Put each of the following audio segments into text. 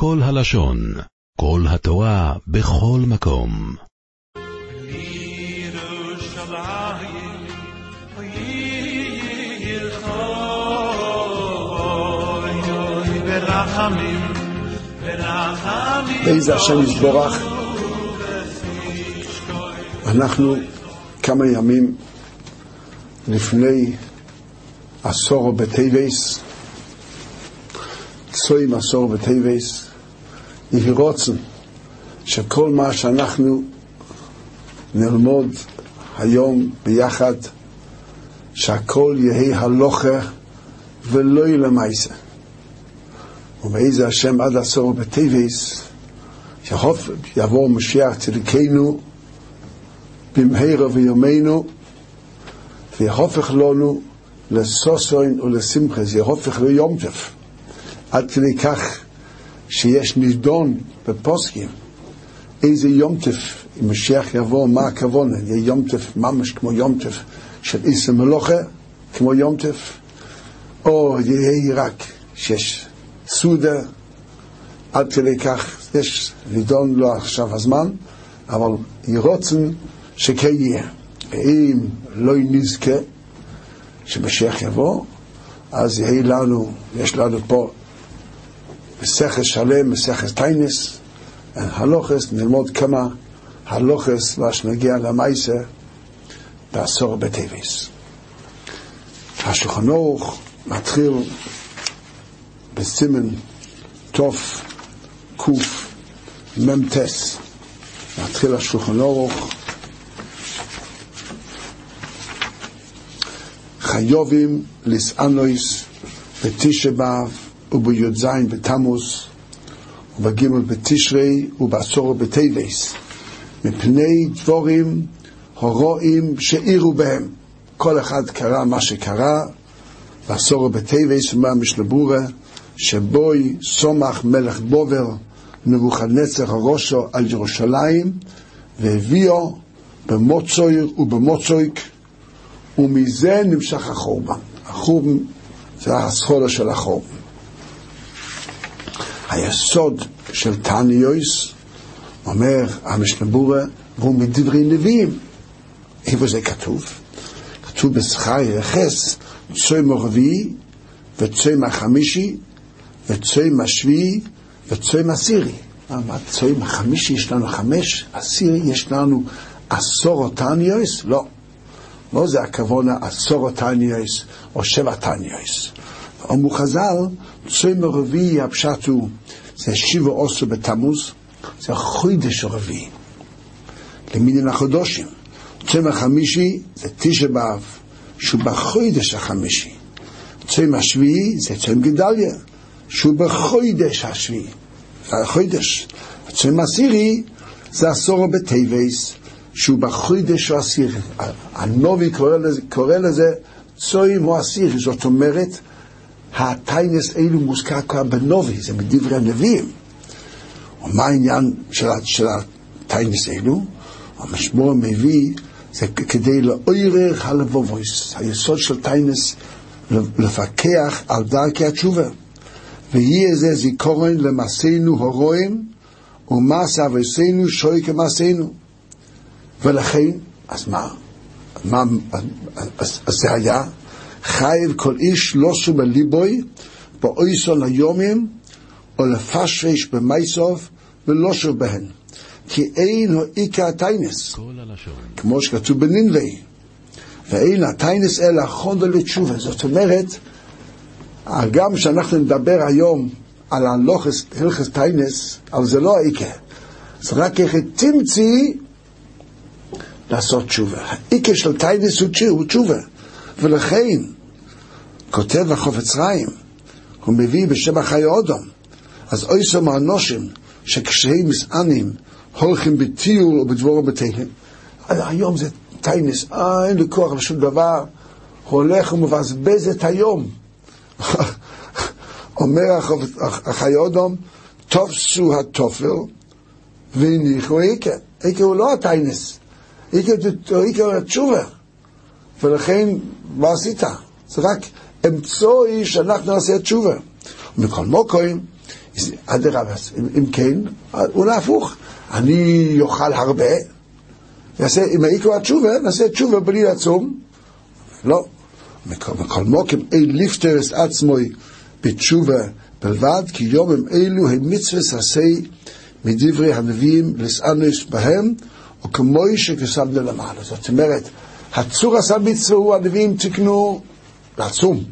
כל הלשון, כל התורה, בכל מקום. באיזה השם יתבורך. אנחנו כמה ימים לפני עשרה בטבת, צום עשרה בטבת, יהי רצון שכל מה שאנחנו נלמוד היום ביחד, שהכל יהיה הלכה ולא יהיה למעשה. ובעזרת השם עד עשרה בטבת, יבוא משיח צדקנו במהרה ויומנו, ויהופך לנו לסוסוין ולשמחס, יהופך ליומטף. עד כדי כך שיש נידון בפוסקים איזה יומטף, אם משיח יבוא, מה הכוונה? יהיה יומטף ממש כמו יומטף של איסר מלוכה, כמו יומטף, או יהיה רק שיש סודה, עד כדי כך, יש נידון לא עכשיו הזמן, אבל ירוצן שכן יהיה. ואם לא נזכה שמשיח יבוא, אז יהיה לנו, יש לנו פה מסכת שלם, מסכת טיינס, הלוכס, נלמוד כמה הלוכס, מה שנגיע למייסה בעשור בטייבס. השולחן אורך מתחיל בסימן תוף ממטס. מתחיל השולחן אורך חיובים לסאנויס בתשע באב ובי"ז בתמוז ובג' בתשרי ובעשור בטייבס מפני דבורים הרואים שאירו בהם כל אחד קרא מה שקרא בעשור בטייבס ומה משלבורה שבוי סומך מלך בובר נבוכדנצר הראשו על ירושלים והביאו במוצויר ובמוצויק ומזה נמשך החורבן. החורבן זה הסחולה של החורבן. היסוד של תניוס, אומר המשנבורה, והוא מדברי נביאים. איפה זה כתוב? כתוב בשכר יחס, צוים הרביעי, וצוים החמישי, וצוים השביעי, וצוים עשירי. מה, צוים החמישי יש לנו חמש, עשירי יש לנו עשור תניוס? לא. לא זה הכוונה עשור תניוס או שבע תניוס. אמרו חז"ל, צוים הרביעי הפשט הוא, זה שבע עושר בתמוז, זה החודש הרביעי. למינים החודשים. צוים החמישי זה תשע באב, שהוא בחודש החמישי. צוים השביעי זה צוים גדליה, שהוא בחודש השביעי. זה החודש. צוים עשירי זה עשור בטייבס, שהוא בחודש העשירי. הנובי קורא לזה, קורא לזה צוים או עשירי, זאת אומרת, הטיינס אלו מוזכר כאן בנובי, זה מדברי הנביאים. ומה העניין של, של הטיינס אלו? המשמור מביא, זה כדי לעורר הלבובויס, היסוד של טיינס, לפקח על דרכי התשובה. ויהיה זה זיכורן למעשינו הרואים, ומעשה אבסינו שוי כמעשינו. ולכן, אז מה? מה אז, אז זה היה? חייב כל איש לא סומה ליבוי, באויסון היומים, או לפשרש במייסוף, ולא שוב בהן. כי אין הוא עיקר הטיינס, כמו שכתוב בנינווי. ואין הטיינס אלא חונדה לתשובה. זאת אומרת, גם שאנחנו נדבר היום על הלכס טיינס, אבל זה לא העיקר. זה רק איך תמציא לעשות תשובה. העיקר של טיינס הוא תשובה. ולכן, כותב החופץ חיים, הוא מביא בשם החיי אודום, אז אויסו מהנושים, שכשהם מסענים, הולכים בטיול או בדבורו בתהילים. היום זה טיינס, אה, אין לי כוח לשום דבר, הולך ומבזבז את היום. אומר החיי אודום, תופסו התופל והניחו איקה. איקה הוא לא הטיינס, איקה הוא התשובה. ולכן, מה עשית? זה רק אמצעי שאנחנו נעשה תשובה. ומכל מוקרים, אז אדרבה, אם, כן, אולי הפוך, אני אוכל הרבה, נעשה, אם העיקר התשובה, נעשה תשובה בלי לצום. לא. מכל, מכל מוקים, אי ליפטר את עצמוי בתשובה בלבד, כי יומים אלו הם מצווה עשי מדברי הנביאים לסענש בהם, או כמו שכסבנו למעלה. זאת אומרת, הצור עשה מצווה הוא הנביאים תקנו לעצום.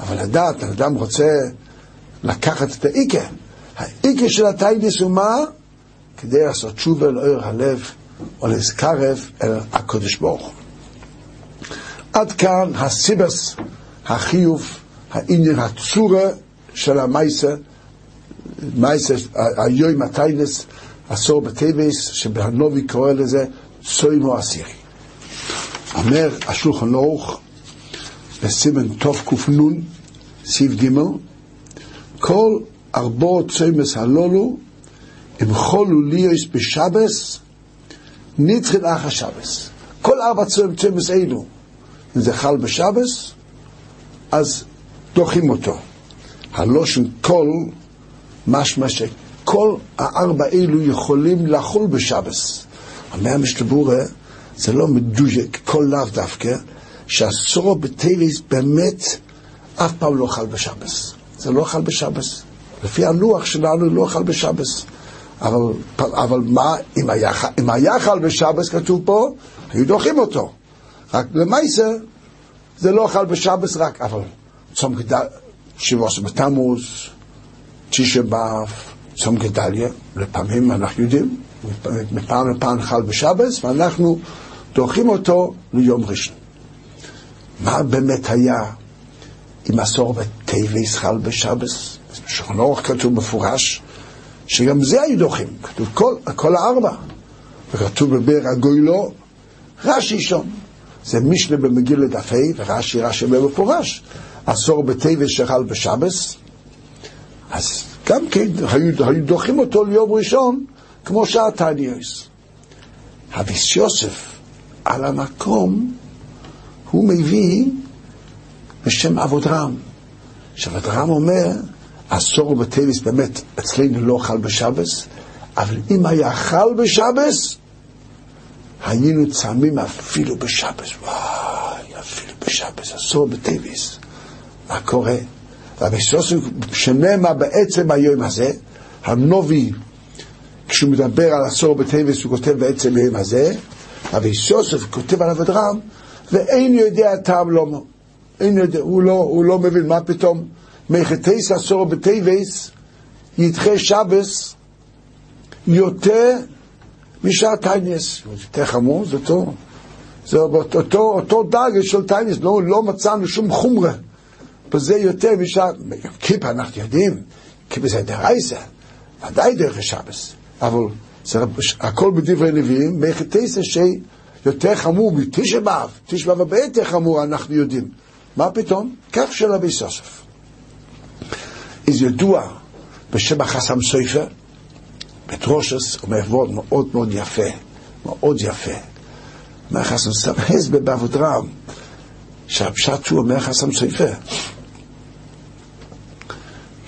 אבל לדעת, האדם רוצה לקחת את האיקה. האיקה של הטיידיס הוא מה? כדי לעשות תשובה לאור הלב או להזכרב אל הקודש ברוך הוא. עד כאן הסיבס, החיוב, העניין הצורה של המייסה, מייסה, היוי מטיינס, עשור בטייבס, שבהנובי קורא לזה צוימו אסירי. אומר השולחן אורך, בסימן קנ, סיב ג', כל ארבו צוימס הלולו, אם חולו ליוס בשבס, נתחיל אחר שבס. כל ארבע צוימס אלו, אם זה חל בשבס, אז דוחים אותו. הלושן כל, משמע שכל הארבע אלו יכולים לחול בשבס. אומר המשתבורה, זה לא מדויק, כל לאו דווקא, שאסור בטייליס באמת אף פעם לא חל בשבס. זה לא חל בשבס. לפי הלוח שלנו לא חל בשבס. אבל, אבל מה, אם היה, אם היה חל בשבס, כתוב פה, היו דוחים אותו. רק למעשה, זה לא חל בשבס רק, אבל צום גדל, שבעושה בתמוז, תשע באב, צום גדליה, לפעמים אנחנו יודעים, מפעם לפעם חל בשבס, ואנחנו דוחים אותו ליום ראשון. מה באמת היה עם מסור בטייליס חל בשבס? בשולחן כתוב מפורש שגם זה היו דוחים, כתוב כל, כל הארבע, וכתוב בבר הגוילו רש"י שם, זה משנה במגילת ה' ורש"י רש"י במפורש, עשור בטייליס שחל בשבס, אז גם כן היו, היו דוחים אותו ליום ראשון כמו שעתניוס. אביס יוסף על המקום הוא מביא בשם אבודרם. עכשיו אבודרם אומר, אסור בטליס באמת אצלנו לא חל בשבס, אבל אם היה חל בשבס, היינו צמים אפילו בשבס. וואי, אפילו בשבס, אסור בטליס. מה קורה? רבי סוסו, שנאמר בעצם היום הזה, הנובי, כשהוא מדבר על אסור בטליס, הוא כותב בעצם היום הזה, רבי סוסף כותב על אבודרם, ואין יודע טעם לא, אין יודע, הוא לא, הוא לא מבין מה פתאום מחטייס עשור בטייבס ידחה שבס יותר משעה טייניס. יותר חמור, זה אותו, זה אותו, אותו דרגה של טייניס, לא, לא מצאנו שום חומרה. בזה יותר משעה, כיפה אנחנו יודעים, כיפה זה דרייסה, ודאי דרך השבס, אבל זה הכל בדברי נביאים, מחטייס השי יותר חמור מתשע באב, תשע באב הרבה יותר חמור, אנחנו יודעים. מה פתאום? כך של רבי סוסף. אז ידוע בשם החסם סופר, בטרושס, אומר וורד מאוד מאוד יפה, מאוד יפה. אומר חסם סופר, הסבר בעבוד רם, שהפשט הוא אומר חסם סופר,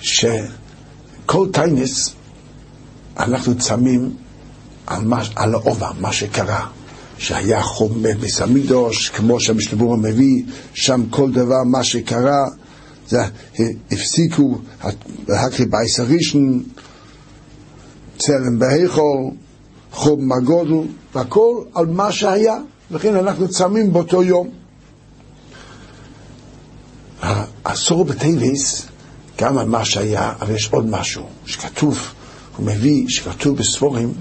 שכל טיינס אנחנו צמים על, מה, על האובה, מה שקרה. שהיה חום בסמידוש, כמו שהמשתבור מביא, שם כל דבר, מה שקרה, זה הפסיקו, הקרי בייס הראשון, צלם בהיכול, חום מגודל, והכל על מה שהיה, לכן אנחנו צמים באותו יום. האסור בטייביס, גם על מה שהיה, אבל יש עוד משהו, שכתוב, הוא מביא, שכתוב בספורים,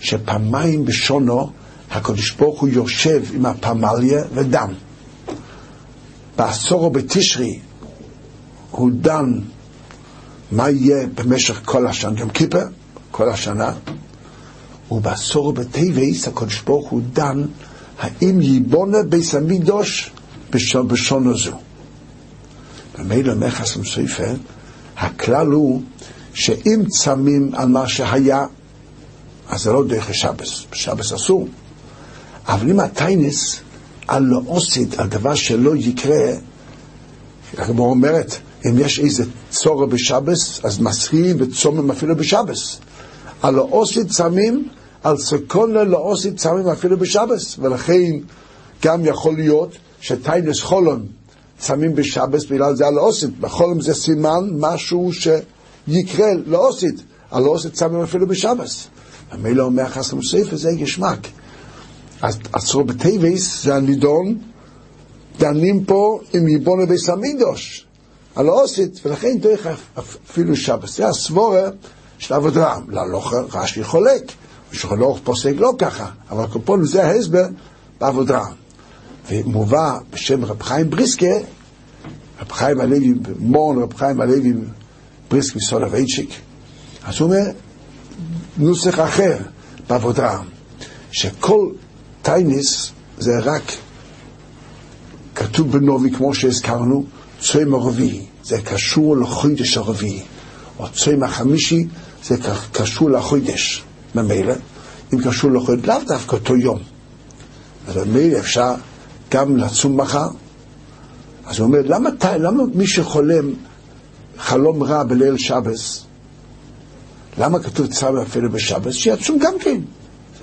שפעמיים בשונו הקדוש ברוך הוא יושב עם הפמליה ודן. בעשור בתשרי הוא דן מה יהיה במשך כל השנה, גם כיפר, כל השנה, ובעשור בטייבס הקדוש ברוך הוא דן האם ייבונה ביס המידוש בשונה זו. במילא מכס ומסויפר, הכלל הוא שאם צמים על מה שהיה, אז זה לא דרך השבס, בשבס אסור. אבל אם הטיינס על לא עושית, על דבר שלא יקרה, הגמור אומרת, אם יש איזה צורך בשבס, אז מסריעים וצומם אפילו בשבס. על האוסית צמים, על סקונה לאוסית צמים אפילו בשבס, ולכן גם יכול להיות שטיינס חולון צמים בשבס, בגלל זה על האוסית. בחולם זה סימן משהו שיקרה לאוסית, על האוסית צמים אפילו בשבס. ומילא אומר חסם ספר זה גשמק. אז עצור בטייבס זה הנידון, דנים פה עם יבון ביס המקדוש, על האוסית, ולכן דרך אפילו שבס. זה הסבורה של עבודה. להלוך רש"י חולק, ושחולוך פוסק לא ככה, אבל קופון זה ההסבר בעבודה. ומובא בשם רב חיים בריסקה, רב חיים הלוי, מורן רב חיים הלוי בריסקה מסוד אבייצ'יק, אז הוא אומר, נוסח אחר בעבודה, שכל טייניס זה רק כתוב בנובי, כמו שהזכרנו, צוים הרביעי, זה קשור לחוידש הרביעי, או צוים החמישי, זה קשור לחוידש, ממילא, אם קשור לחוידש, לאו דווקא אותו יום. אז ממילא אפשר גם לצום מחר. אז הוא אומר, למה, למה מי שחולם חלום רע בליל שבס, למה כתוב צם אפילו בשבס? שיצום גם כן.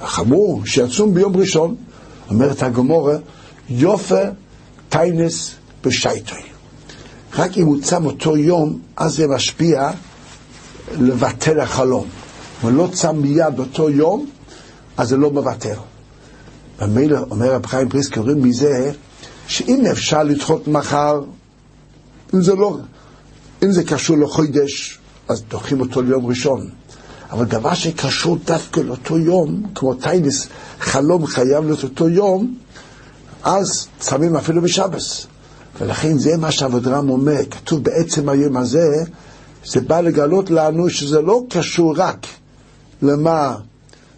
חמור, שיצום ביום ראשון. אומרת הגמורה, יופה טיינס בשייטוי. רק אם הוא צם אותו יום, אז זה משפיע לבטל החלום. ולא צם מיד באותו יום, אז זה לא מבטל. ומילא אומר רב חיים פריסקי, אומרים מזה שאם אפשר לדחות מחר, אם זה לא, אם זה קשור לחוידש, אז דוחים אותו ליום ראשון. אבל דבר שקשור דווקא לאותו יום, כמו טיינס, חלום חייב להיות אותו יום, אז צמים אפילו בשבס. ולכן זה מה שאבודרם אומר, כתוב בעצם היום הזה, זה בא לגלות לנו שזה לא קשור רק למה,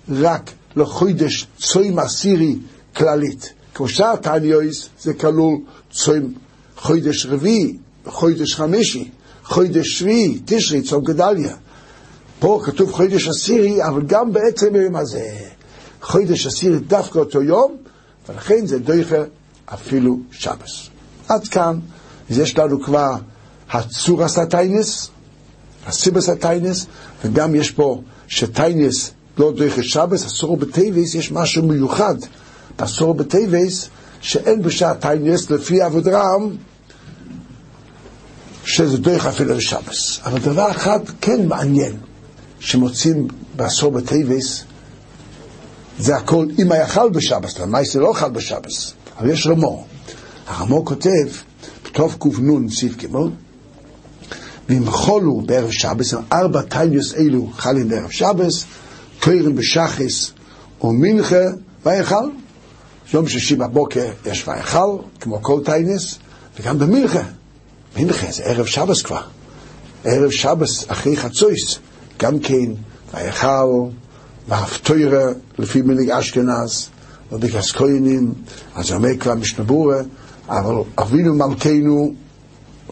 רק לחוידש צוים אסירי כללית. כמו שאר תניוס זה כלול צוים חוידש רביעי, חוידש חמישי, חוידש שביעי, תשרי, צום גדליה. פה כתוב חוידש אסירי, אבל גם בעצם היום הזה. חוידש אסירי דווקא אותו יום, ולכן זה דויכה אפילו שבס. עד כאן, אז יש לנו כבר הצור הסטיינס, הסיבס הטיינס, וגם יש פה שטיינס לא דויכה שבס, אסור בטייבס, יש משהו מיוחד בעשרה בטבת, שאין בשאר תעניות לפי אבודרהם, שזה דוחה אפילו לשבת. אבל דבר אחד כן מעניין, שמוצאים בעשרה בטבת, זה הכל אם היה חל בשבת, למה זה לא חל בשבת, אבל יש רמ"א. הרמ"א כותב, בתק"נ סעיף ג' ואם חלו בערב שבת, ארבע תעניות אלו חלים בערב שבת, תוירים בשחס ומנחה ויכל. יום שישי בבוקר יש ויכל, כמו כל טיינס, וגם במנחה. מנחה זה ערב שבס כבר. ערב שבס אחרי חצויס, גם כן ויכל, והפטוירה לפי מנהיג אשכנז, ובגלל כהנים, אז אומר כבר משנבורה, אבל אבינו מלכנו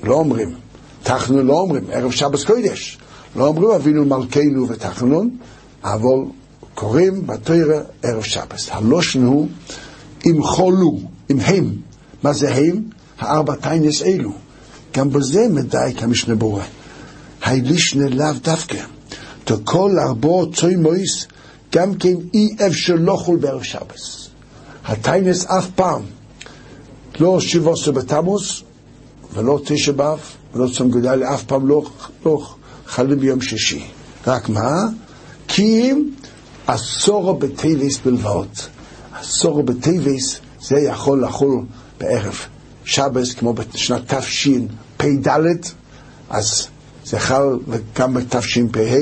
לא אומרים, תחנון לא אומרים, ערב שבס קודש, לא אומרים אבינו מלכנו ותחנון, אבל קוראים בתוירה ערב שבס. הלושן הוא אם חולו, אם הם, מה זה הם? הארבע טיינס אלו. גם בזה מדייק המשנה ברורה. הילישנה לאו דווקא. כל ארבו צוי מויס גם כן אי אפשר לא חול בערב שבס. הטיינס אף פעם, לא שבעה עשר בתמוז, ולא תשע באב, ולא צום גדל, אף פעם לא, לא חלים ביום שישי. רק מה? כי אם עשורו בטייבס בלבד. עשורו בטייבס זה יכול לחול בערב שבס, כמו בשנת תשפ"ד, אז זה חל גם בתשפ"ה,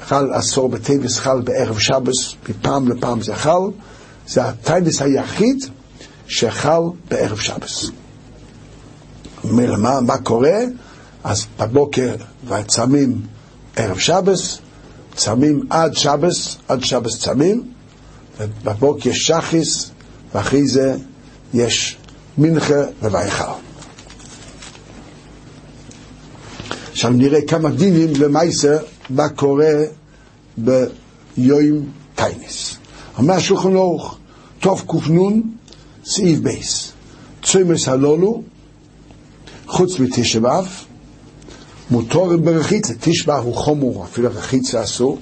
חל עשור בטייבס חל בערב שבס, מפעם לפעם זה חל, זה הטייבס היחיד שחל בערב שבס. מה, מה קורה? אז בבוקר והצמים ערב שבס, צמים עד שבס, עד שבס צמים, ובבוקר יש שחיס, ואחרי זה יש מנחה וויכל. עכשיו נראה כמה דינים למעשה מה קורה ביום טייניס. אומר השולחן אורך, טוב ק"ן, סעיף בייס. צומס הלולו, חוץ מתשע באב, מותורים ברחיצה, תשע באב הוא חומור, אפילו רחיצה אסור,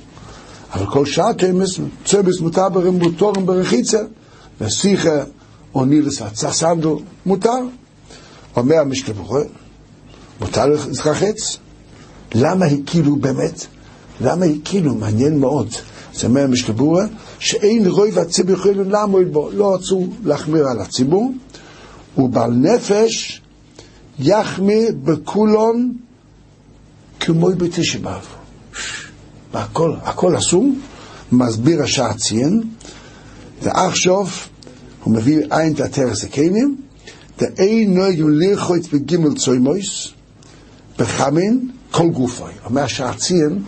אבל כל שעה תמס, צבס מותר מותורים ברחיצה, ושיחה או נילס הצסנדו, מותר. אומר המשנה ברוך מותר להתרחץ. למה הקילו באמת? למה הקילו? מעניין מאוד. זה אומר ברוך שאין רוי והציבור יכולים לעמוד בו, לא רצו להחמיר על הציבור, ובעל נפש יחמיר בכולון כמו בתשע באב. הכל, הכל אסור, מסביר השעה ציין, ועכשיו הוא מביא עין את הטרס הקיינים, דאין נוהגים לרחוץ בגימל צוימויס, בחמין, כל גופוי. אומר השעה ציין,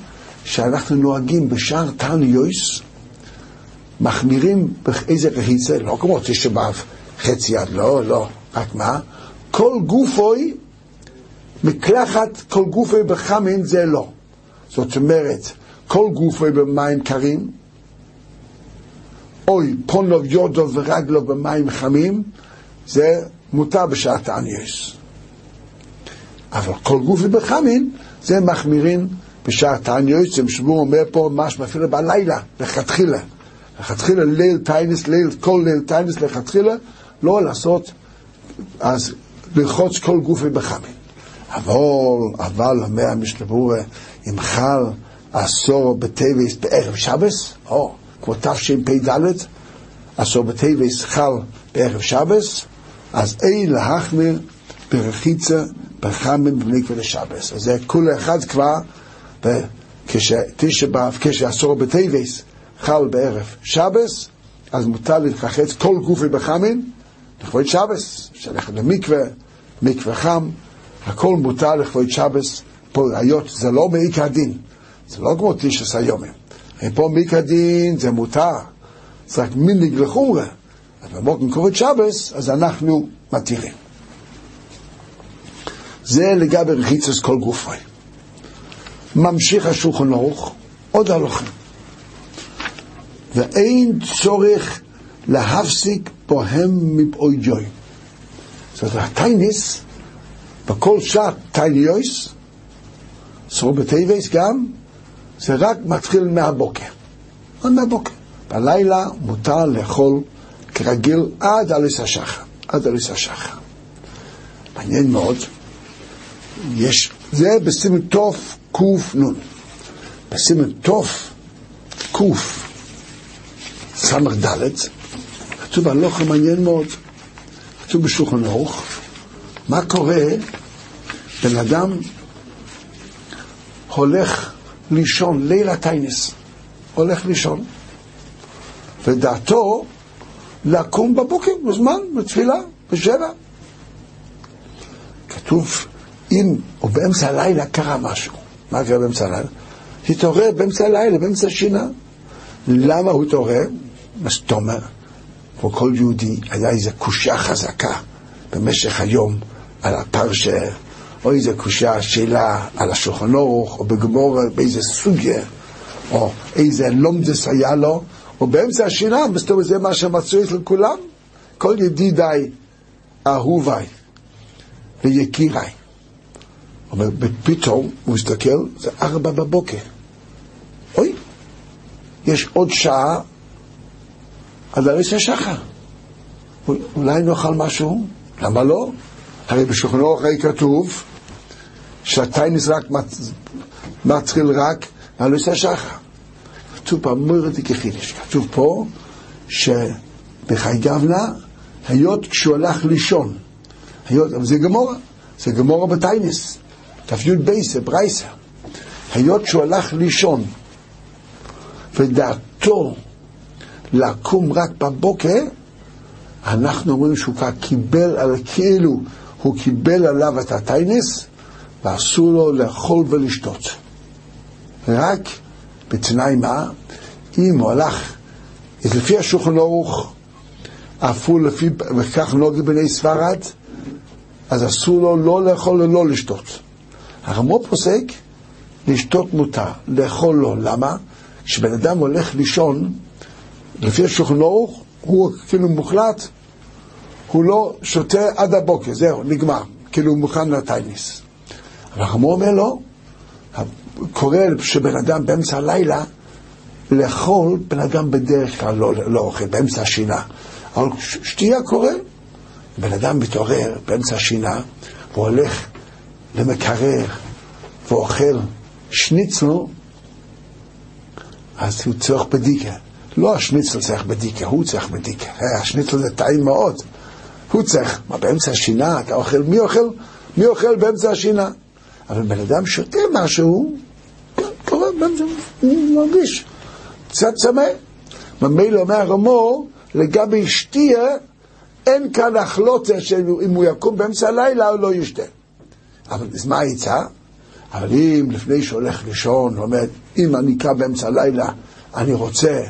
שאנחנו נוהגים בשער תעניוס, מחמירים באיזה רחיצה, לא כמו תשע באב, חצי יד, לא, לא, רק מה? כל גופוי, מקלחת כל גופוי בחמין זה לא. זאת אומרת, כל גופוי במים קרים, אוי, פונו יודו ורגלו במים חמים, זה מותר בשעת העניוס. אבל כל גופי בחמין, זה מחמירים בשעת העניוס, זה משבור אומר פה, משמע אפילו בלילה, לכתחילה. לכתחילה ליל טיינס, ליל, כל ליל טיינס לכתחילה, לא לעשות, אז ללחוץ כל גופי בחמין. אבל, אבל אומר המשתברורה, אם חל עשור בטבעס בערב שבס, או, כמו תשפ"ד, עשור בטבעס חל בערב שבס, אז אין להחמיר ברחיצה בחמין במקווה לשבס. אז זה כולה אחד כבר, כשתשע באב, כשעשור בטבעס חל בערב שבס, אז מותר להתרחץ כל גופי בחמין, לכבוד שבס, שלכת למקווה, מקווה חם, הכל מותר לכבוד שבס, פה היות זה לא מעיק הדין, זה לא כמו תשעס היומים. פה מעיק הדין זה מותר, זה רק מיניג לחומרה, אבל במוקם כבוד שבס, אז אנחנו מתירים. זה לגבי רחיצס כל גופי. ממשיך השולחן ערוך, עוד הלוכים. ואין צורך להפסיק בוהם מבאויג'וי. זאת אומרת, התענית, בכל שאר תעניות, עשרה בטבת גם, זה רק מתחיל מהבוקר. עד מהבוקר. בלילה מותר לאכול כרגיל עד עלות השחר. עד עלות השחר. מעניין מאוד, יש, זה בסימן נון. בסימן תוף קוף ס"ד, כתוב הלוך מעניין מאוד, כתוב בשולחן ערוך, מה קורה, בן אדם הולך לישון, ליל הטיינס, הולך לישון, ודעתו לקום בבוקר, בזמן, בתפילה, בשבע. כתוב, אם, או באמצע הלילה קרה משהו, מה קרה באמצע הלילה? התעורר באמצע הלילה, באמצע השינה. למה הוא התעורר? מה זאת אומרת? כל יהודי, היה איזו קושייה חזקה במשך היום על הפרשה, או איזו קושייה, שאלה על השולחן אורוך, או בגמור, באיזה סוגיה, או איזה לומדס היה לו, או באמצע השינה, זאת אומרת, זה מה שמצוי אצל כולם. כל ידידיי, אהוביי ויקיריי. אומר, פתאום הוא מסתכל, זה ארבע בבוקר. אוי, יש עוד שעה עד הריס השחר. אולי נאכל משהו? למה לא? הרי בשולחן אורך הרי כתוב שהטיינס רק מתחיל רק על הריס השחר. כתוב פה מורדי כחידש, כתוב פה שבחי גבנה, היות כשהוא הלך לישון, היות, אבל זה גמורה, זה גמורה בטיינס, ת"י בייסה, ברייסה, היות שהוא הלך לישון, ודעתו לקום רק בבוקר, אנחנו אומרים שהוא כבר קיבל, על, כאילו הוא קיבל עליו את הטיינס, ואסור לו לאכול ולשתות. רק בתנאי מה? אם הוא הלך, אז לפי השולחן ערוך, אפילו לפי, וכך נוגע בני ספרד, אז אסור לו לא לאכול ולא לשתות. הרמו פוסק, לשתות מותר, לאכול לא. למה? כשבן אדם הולך לישון, לפי השולחן ערוך, הוא כאילו מוחלט, הוא לא שותה עד הבוקר, זהו, נגמר. כאילו הוא מוכן לטייניס. אבל החמור אומר לא, קורה שבן אדם באמצע הלילה לאכול, בן אדם בדרך כלל לא, לא אוכל, באמצע השינה. אבל שתייה קורה, בן אדם מתעורר באמצע השינה, והוא הולך למקרר ואוכל שניצל, אז הוא צריך בדיקה. לא השניצל צריך בדיקה, הוא צריך בדיקה. השניצל זה טעים מאוד. הוא צריך, מה באמצע השינה אתה אוכל, מי אוכל? מי אוכל באמצע השינה? אבל בן אדם שותה משהו, קורה, הוא מרגיש קצת צמא. ממילא אומר הרמור, לגבי שתייה, אין כאן החלוטה שאם הוא יקום באמצע הלילה הוא לא ישתה. אבל אז מה העצה? אבל אם לפני שהולך לישון, אומר, אם אני קם באמצע הלילה, אני רוצה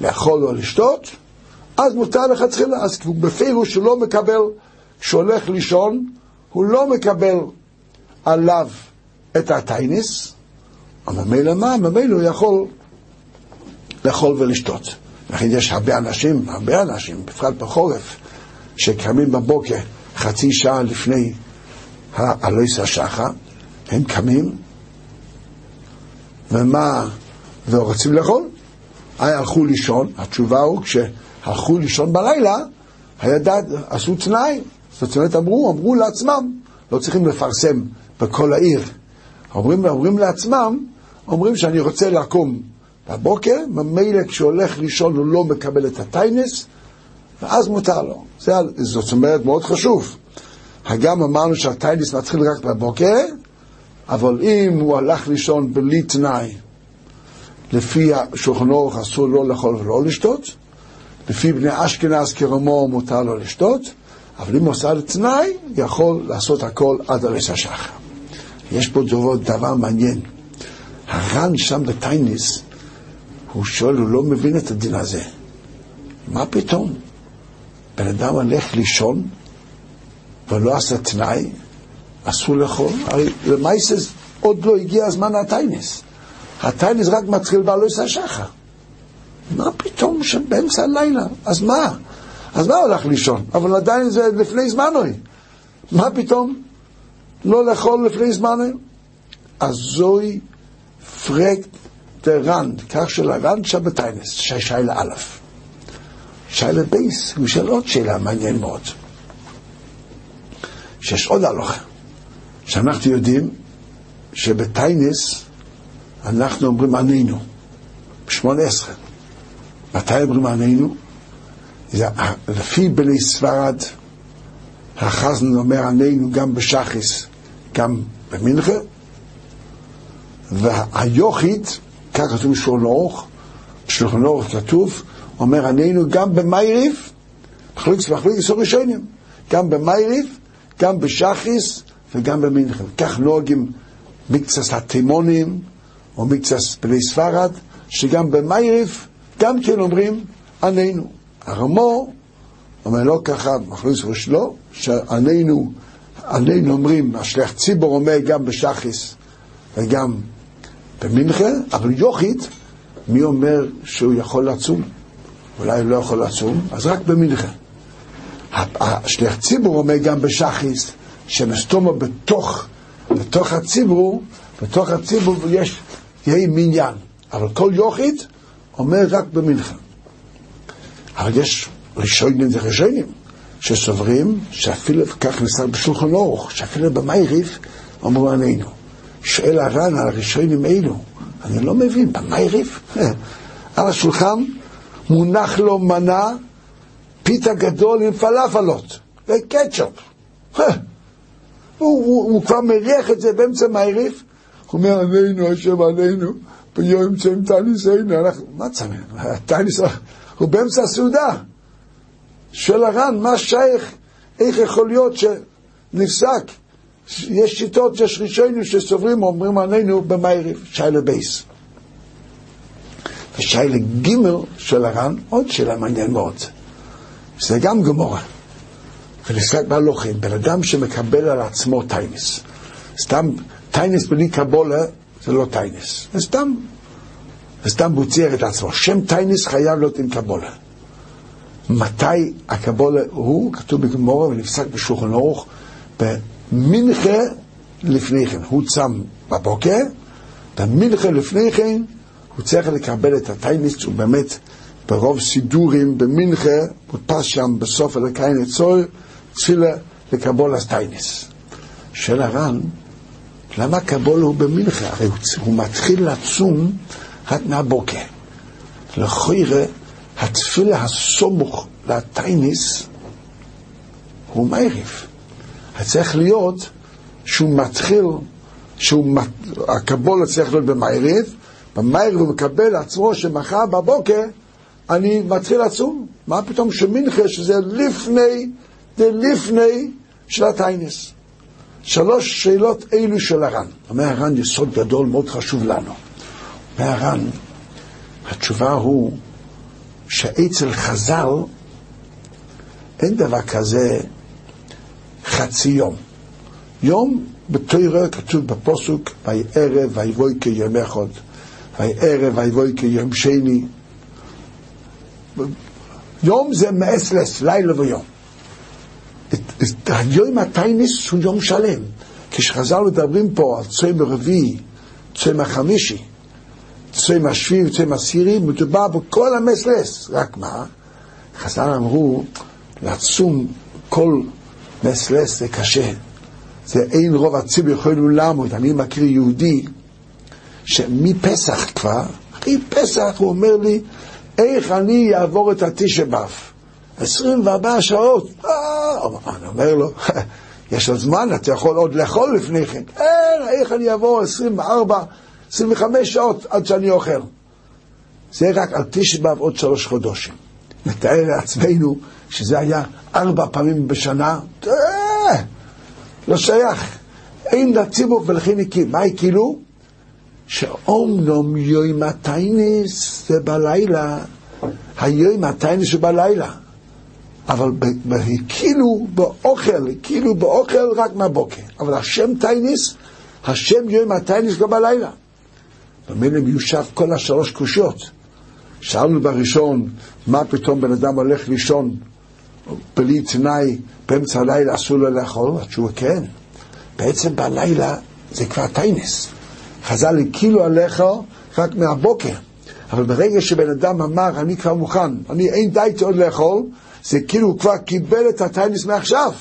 לאכול או לשתות, אז מותר לך תחילה. אז בפירוש הוא לא מקבל, שהולך לישון, הוא לא מקבל עליו את הטייניס, אבל ממילא מה? ממילא הוא יכול לאכול ולשתות. לכן יש הרבה אנשים, הרבה אנשים, בפרט בחורף, שקמים בבוקר חצי שעה לפני הלויס השחר, הם קמים, ומה, ורוצים לאכול? הלכו לישון, התשובה הוא, כשהלכו לישון בלילה, היה דד, עשו תנאי, זאת אומרת, אמרו, אמרו לעצמם, לא צריכים לפרסם בכל העיר, אומרים, אומרים לעצמם, אומרים שאני רוצה לקום בבוקר, ממילא כשהולך לישון הוא לא מקבל את הטיינס, ואז מותר לו. זה, זאת אומרת, מאוד חשוב. הגם אמרנו שהטיינס מתחיל רק בבוקר, אבל אם הוא הלך לישון בלי תנאי, לפי השולחן אורך אסור לא לאכול ולא לשתות, לפי בני אשכנז כרמו מותר לו לשתות, אבל אם הוא עושה לתנאי, יכול לעשות הכל עד הרס השחר. יש פה דבר, דבר מעניין. הר"ן שם בטייניס, הוא שואל, הוא לא מבין את הדין הזה. מה פתאום? בן אדם הולך לישון ולא עשה תנאי, אסור לאכול, הרי למעשה עוד לא הגיע הזמן הטייניס. הטייניס רק מתחיל בעלוס השחר. מה פתאום שבאמצע הלילה? אז מה? אז מה הולך לישון? אבל עדיין זה לפני זמנוי. מה פתאום? לא לאכול לפני זמנוי? אז זוהי פרקט דה רנד, כך של הרנד שבתיינס, שיילה א'. שיילה בייס, הוא שאל עוד שאלה מעניין מאוד. שיש עוד הלוכה, שאנחנו יודעים שבטיינס אנחנו אומרים ענינו, בשמונה עשרה. מתי אומרים ענינו? לפי בני ספרד, החזן אומר ענינו גם בשחיס, גם במנחה, והיוכית, כך כתוב בשולחן אורך, בשולחן אורך כתוב, אומר ענינו גם במייריף, מחלוקת מחלוקת ראשונים, גם במייריף, גם בשחיס וגם במנחה. כך נוהגים מקצת התימונים או מקצת בני ספרד, שגם במייריף גם כן אומרים ענינו. הרמו אומר לא ככה, מחלוץ ראש לא, שענינו, ענינו אומרים, השליח ציבור אומר גם בשחיס וגם במנחה, אבל יוכית, מי אומר שהוא יכול לצום? אולי הוא לא יכול לצום, אז רק במנחה. השליח ציבור אומר גם בשחיס, שמסתומו בתוך, בתוך הציבור, בתוך הציבור יש, יהיה מניין. אבל כל יוכית אומר רק במנחה. אבל יש ראשונים זה ראשונים, שסוברים שאפילו, כך נסתר בשולחן אורך, שאפילו במייריף אמרו עלינו. שואל הר"ן על הראשונים אלו, אני לא מבין, במייריף? על השולחן מונח לו מנה, פיתה גדול עם פלאפלות וקטשופ. הוא, הוא, הוא כבר מריח את זה באמצע מייריף, הוא אומר עלינו, השם עלינו, ביום צם תניסנו, אנחנו, מה צמא? תניס, הוא באמצע הסעודה. שואל הר"ן, מה שייך, איך יכול להיות שנפסק? יש שיטות, יש ראשונים שסוברים, אומרים עלינו במייריף, שיילה בייס. ושיילה גימל של הר"ן, עוד שאלה מעניין מאוד. זה גם גמורה. ולשחק בהלוכים, בן אדם שמקבל על עצמו טייניס. סתם, טייניס בלי קבולה זה לא טייניס. זה סתם, זה סתם בוציע את עצמו. שם טייניס חייב להיות עם קבולה. מתי הקבולה הוא, כתוב בגמורה ונפסק בשולחן אורך, מנחה לפני כן, הוא צם בבוקר, במנחה לפני כן הוא צריך לקבל את הטייניס, הוא באמת ברוב סידורים במנחה, מודפס שם בסוף אלוקיין עצור, תפילה לקבול הסטייניס. של הר"ן, למה קבול הוא במנחה? הרי הוא, הוא מתחיל לצום רק מהבוקר. לכוירא, התפילה הסמוך לטייניס הוא מערב. צריך להיות שהוא מתחיל, שהוא, הקבול צריך להיות במערב, במערב הוא מקבל עצמו שמחר בבוקר אני מתחיל לצום. מה פתאום שמנחה שזה לפני, זה לפני של הטיינס. שלוש שאלות אלו של הר"ן. אומר הר"ן יסוד גדול מאוד חשוב לנו. אומר הר"ן, התשובה הוא שאצל חז"ל אין דבר כזה חצי יום. יום בתוירה כתוב בפוסוק, ויהי ערב ויבואי כיום אחד, ויהי ערב ויבואי כיום שני. יום זה מאסלס, לילה ויום. היום הטייניס הוא יום שלם. כשחז"ל מדברים פה על צום הרביעי, צום החמישי, צום השביעי וצום העשירי, מדובר בכל המסלס. רק מה? חז"ל אמרו, לצום כל מסלס זה קשה. זה אין רוב הציבור יכולנו לעמוד. אני מכיר יהודי שמפסח כבר, אחרי פסח הוא אומר לי, איך אני אעבור את התשבב? 24 שעות. אה, אני אומר לו, יש עוד זמן, אתה יכול עוד לאכול לפני כן. אין, איך אני אעבור 24, 25 שעות עד שאני אוכל? זה רק על תשבב עוד שלוש חודשים. נתאר לעצמנו שזה היה ארבע פעמים בשנה, אה, לא שייך. אין לציבור ולכן הקים. מה הקילו? שאומנום יום הטייניס זה בלילה, היום הטייניס זה בלילה. אבל הקילו באוכל, הקילו באוכל רק מהבוקר. אבל השם טייניס, השם יום הטייניס לא בלילה. במילא מיושב כל השלוש קושיות. שאלנו בראשון, מה פתאום בן אדם הולך לישון בלי תנאי באמצע הלילה אסור לו לאכול? התשובה כן. בעצם בלילה זה כבר טיינס. חז"ל הקילו עליך רק מהבוקר. אבל ברגע שבן אדם אמר, אני כבר מוכן, אני אין די עוד לאכול, זה כאילו הוא כבר קיבל את הטיינס מעכשיו.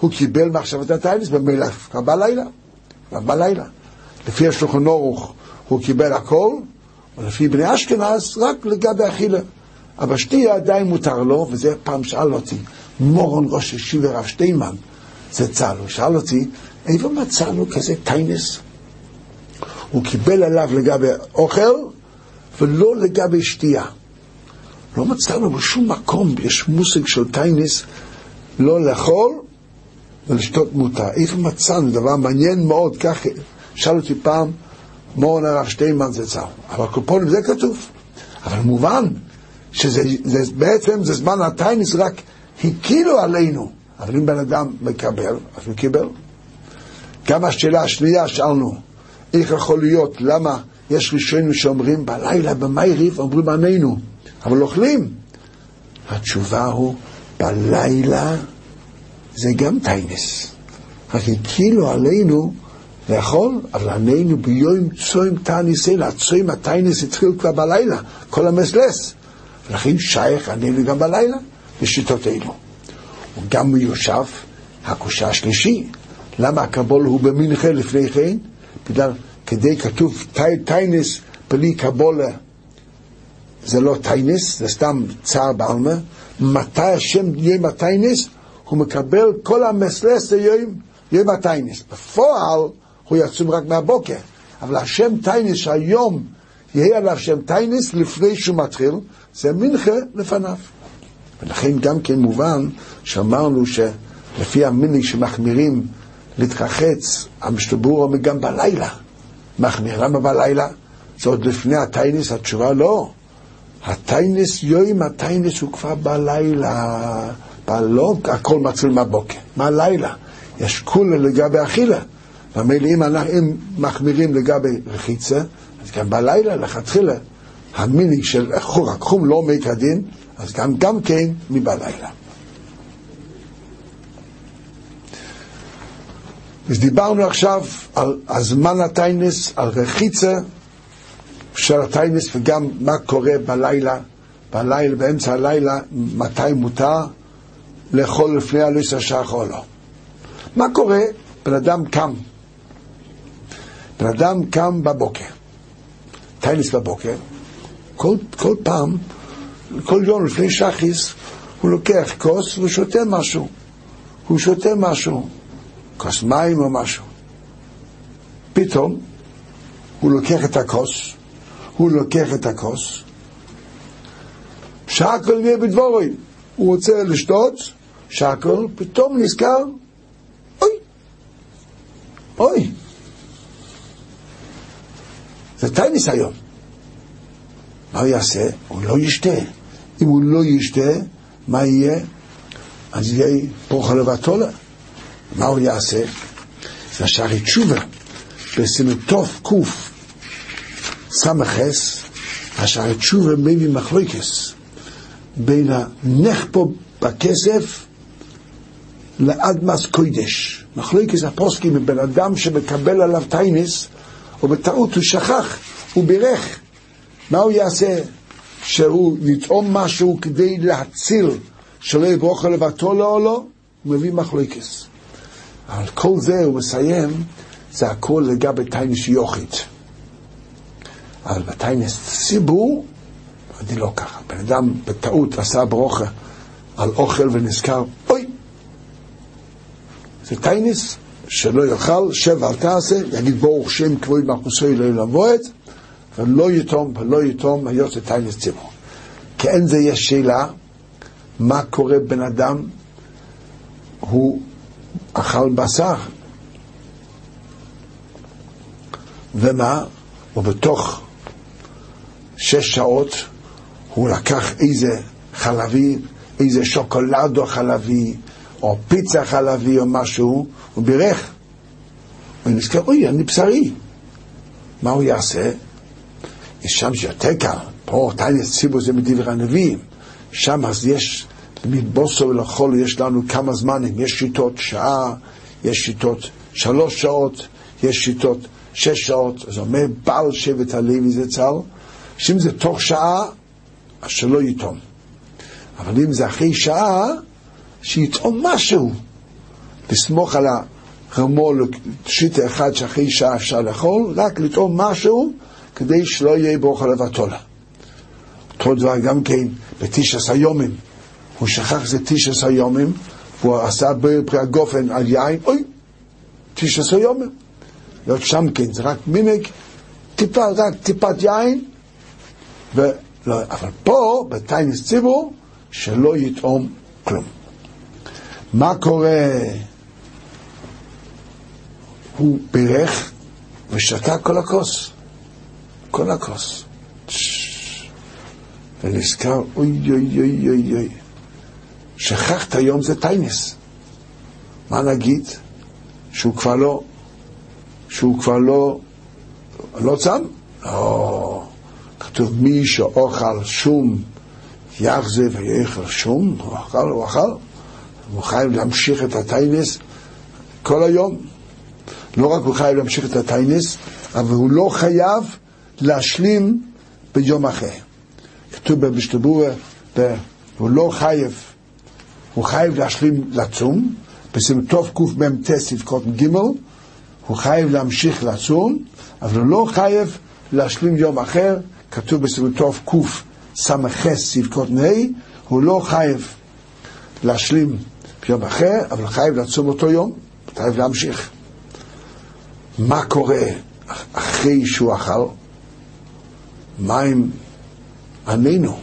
הוא קיבל מעכשיו את הטיינס כבר בלילה. כבר בלילה. לפי השולחן אורוך הוא קיבל הכל, ולפי בני אשכנז רק לגבי אכילה. אבל שתייה עדיין מותר לו, וזה פעם שאל אותי, מורון ראש ישיבה רב שטיינמן, זה צה"ל, הוא שאל אותי, איפה מצאנו כזה טיינס? הוא קיבל עליו לגבי אוכל, ולא לגבי שתייה. לא מצאנו בשום מקום, יש מושג של טיינס, לא לאכול ולשתות מותר. איפה מצאנו? דבר מעניין מאוד, כך שאל אותי פעם, מורן הרב שטיינמן זה צה"ל. אבל קופונים זה כתוב. אבל מובן שזה זה, זמן הטיינס רק הקילו עלינו. אבל אם בן אדם מקבל, אז הוא קיבל. גם השאלה השנייה שאלנו, איך יכול להיות, למה יש ראשונים שאומרים בלילה במייריף, אומרים עמנו, אבל אוכלים. התשובה הוא, בלילה זה גם טיינס. רק הקילו עלינו לאכול, אבל עלינו ביום צוים תעניסי, הצוים הטיינס התחיל כבר בלילה, כל המסלס. ולכן שייך עלינו גם בלילה, לשיטות אלו. הוא גם מיושב הקושה השלישי. למה הקבול הוא במנחה לפני כן? בגלל, כדי כתוב טיינס בלי קבולה זה לא טיינס, זה סתם צער בעלמא. מתי השם יום הטיינס? הוא מקבל כל המסלס ליום יום. בפועל הוא יצום רק מהבוקר, אבל השם טיינס שהיום יהיה עליו שם טיינס לפני שהוא מתחיל, זה מנחה לפניו. ולכן גם כן מובן שאמרנו שלפי המיני שמחמירים להתרחץ, המשתבור אומר גם בלילה. מחמיר, למה בלילה? זה עוד לפני הטיינס, התשובה לא. הטיינס, יוים הטיינס הוא כבר בלילה. לא הכל מתחיל מהבוקר, מהלילה. יש כולה לגבי אכילה. ומילא אם אנחנו מחמירים לגבי רחיצה, אז גם בלילה, לכתחילה, המיני של חור הכחום לא עומד אז גם, גם כן מבלילה. אז דיברנו עכשיו על הזמן הטיינס, על רחיצה של הטיינס וגם מה קורה בלילה, בלילה, באמצע הלילה, מתי מותר לאכול לפני הליס השח או לא. מה קורה? בן אדם קם. בן אדם קם בבוקר, טיינס בבוקר, כל, כל פעם, כל יום לפני שחיס, הוא לוקח כוס ושותה משהו. הוא שותה משהו, כוס מים או משהו. פתאום הוא לוקח את הכוס, הוא לוקח את הכוס, שקל יהיה בדבורים. הוא רוצה לשתות, שקל, פתאום נזכר, אוי, אוי, זה תי ניסיון. מה הוא יעשה? הוא לא ישתה. אם הוא לא ישתה, מה יהיה? אז יהיה פורחה לבטולה. מה הוא יעשה? זה השערי תשובה, בסימטוף קוף סמכס, השערי תשובה מביא מחלוקס בין הנחפו בכסף לאדמס קוידש. מחלוקס הפוסקים מבן אדם שמקבל עליו טייניס, ובטעות הוא שכח, הוא בירך. מה הוא יעשה? שהוא יטעום משהו כדי להציל שלא יברוך לבטו לו או לא, הוא מביא מחלוקס. אבל כל זה הוא מסיים, זה הכל לגבי טיינס יוחיד. אבל בטיינס ציבור, אני לא ככה. בן אדם בטעות עשה ברוכה על אוכל ונזכר, אוי, זה טיינס שלא יאכל, שב אל תעשה, יגיד ברוך שם כבוד מלכותו לעולם ועד, ולא יטעם ולא יטעם היות טיינס ציבור. כי אין זה יש שאלה, מה קורה בן אדם, הוא אכל בשר, ומה? ובתוך שש שעות הוא לקח איזה חלבי, איזה שוקולדו חלבי, או פיצה חלבי או משהו, הוא בירך. הוא נזכר, אוי, אני בשרי. מה הוא יעשה? יש שם שיותר קל, פה תניא ציבור זה מדברי הנביאים, שם אז יש, מבוסו ולחול יש לנו כמה זמנים, יש שיטות שעה, יש שיטות שלוש שעות, יש שיטות שש שעות, זה אומר בעל שבט הלוי זה צל, שאם זה תוך שעה, אז שלא יתום. אבל אם זה אחרי שעה, שיטעום משהו. לסמוך על הרמול, שיטה אחד שאחרי שעה אפשר לאכול, רק לטעום משהו כדי שלא יהיה ברוך הלבטולה. אותו דבר גם כן בתשעס היומים. הוא שכח זה תשעס היומים, והוא עשה בפרי הגופן על יין, אוי, תשעס היומים. להיות שם כן, זה רק מימיק, טיפה, רק טיפת יין, ולא, אבל פה, בטיינס ציבור, שלא יטעום כלום. מה קורה? הוא בירך ושתה כל הכוס. כל הכוס. ונזכר, אוי אוי אוי אוי אוי, שכחת היום זה טיינס. מה נגיד? שהוא כבר לא, שהוא כבר לא, לא צם? לא. כתוב מי שאוכל שום יחזה ויאכל שום, הוא אכל, הוא אכל. הוא חייב להמשיך את הטיינס כל היום. לא רק הוא חייב להמשיך את הטיינס, אבל הוא לא חייב להשלים ביום אחר. כתוב במשתבורה, הוא לא חייב, הוא חייב להשלים לצום, בסימטוף קמ"ט ספקות ג' הוא חייב להמשיך לצום, אבל הוא לא חייב להשלים יום אחר, כתוב בסימטוף קס"ח ספקות ה', הוא לא חייב להשלים ביום אחר, אבל חייב לצום אותו יום, חייב להמשיך. מה קורה אחרי שהוא אכל? מה עם ענינו?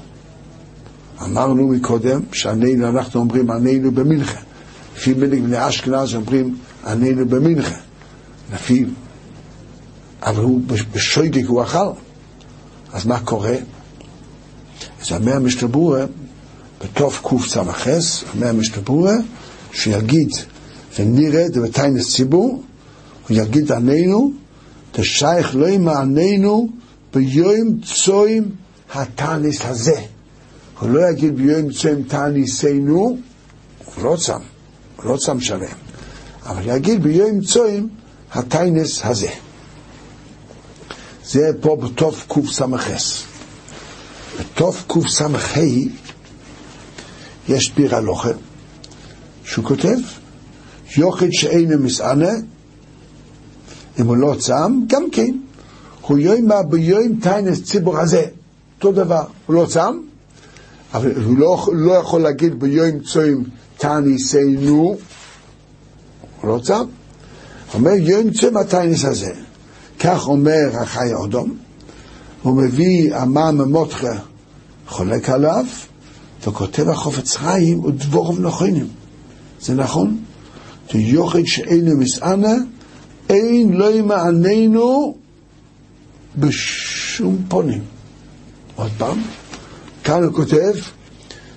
אמרנו מקודם שענינו, אנחנו אומרים ענינו במנחה. לפי מנהיג בני אשכנז אומרים ענינו במנחה. לפי... אבל הוא בשויגג הוא אכל. אז מה קורה? אז המאה משתבורה, בתוף קס"ס, המאה משתבורה, שיגיד, ונראה דבטיינס ציבור, הוא יגיד ענינו, תשייך לא ימעננו ביום צוים התניס הזה. הוא לא יגיד ביום צוים תניסנו, הוא לא צם, הוא לא צם שלם. אבל יגיד ביום צוים הטיינס הזה. זה פה בתוף קס"ס. בתוף קס"ה יש ביר הלוכה, שהוא כותב, יוחד שאינו מסענה, אם הוא לא צם, גם כן, הוא יוימה ביום טיינס ציבור הזה, אותו דבר, הוא לא צם, אבל הוא לא, לא יכול להגיד ביום צוים תעניסנו, הוא לא צם, אומר יום צוים הטיינס הזה, כך אומר החי אודום, הוא מביא אמה ממותחה חולק עליו, וכותב החופץ חיים ודבורוב נכונים. זה נכון? יוחד שאינו מסענה, אין לא ימעננו בשום פונים. עוד פעם, כאן הוא כותב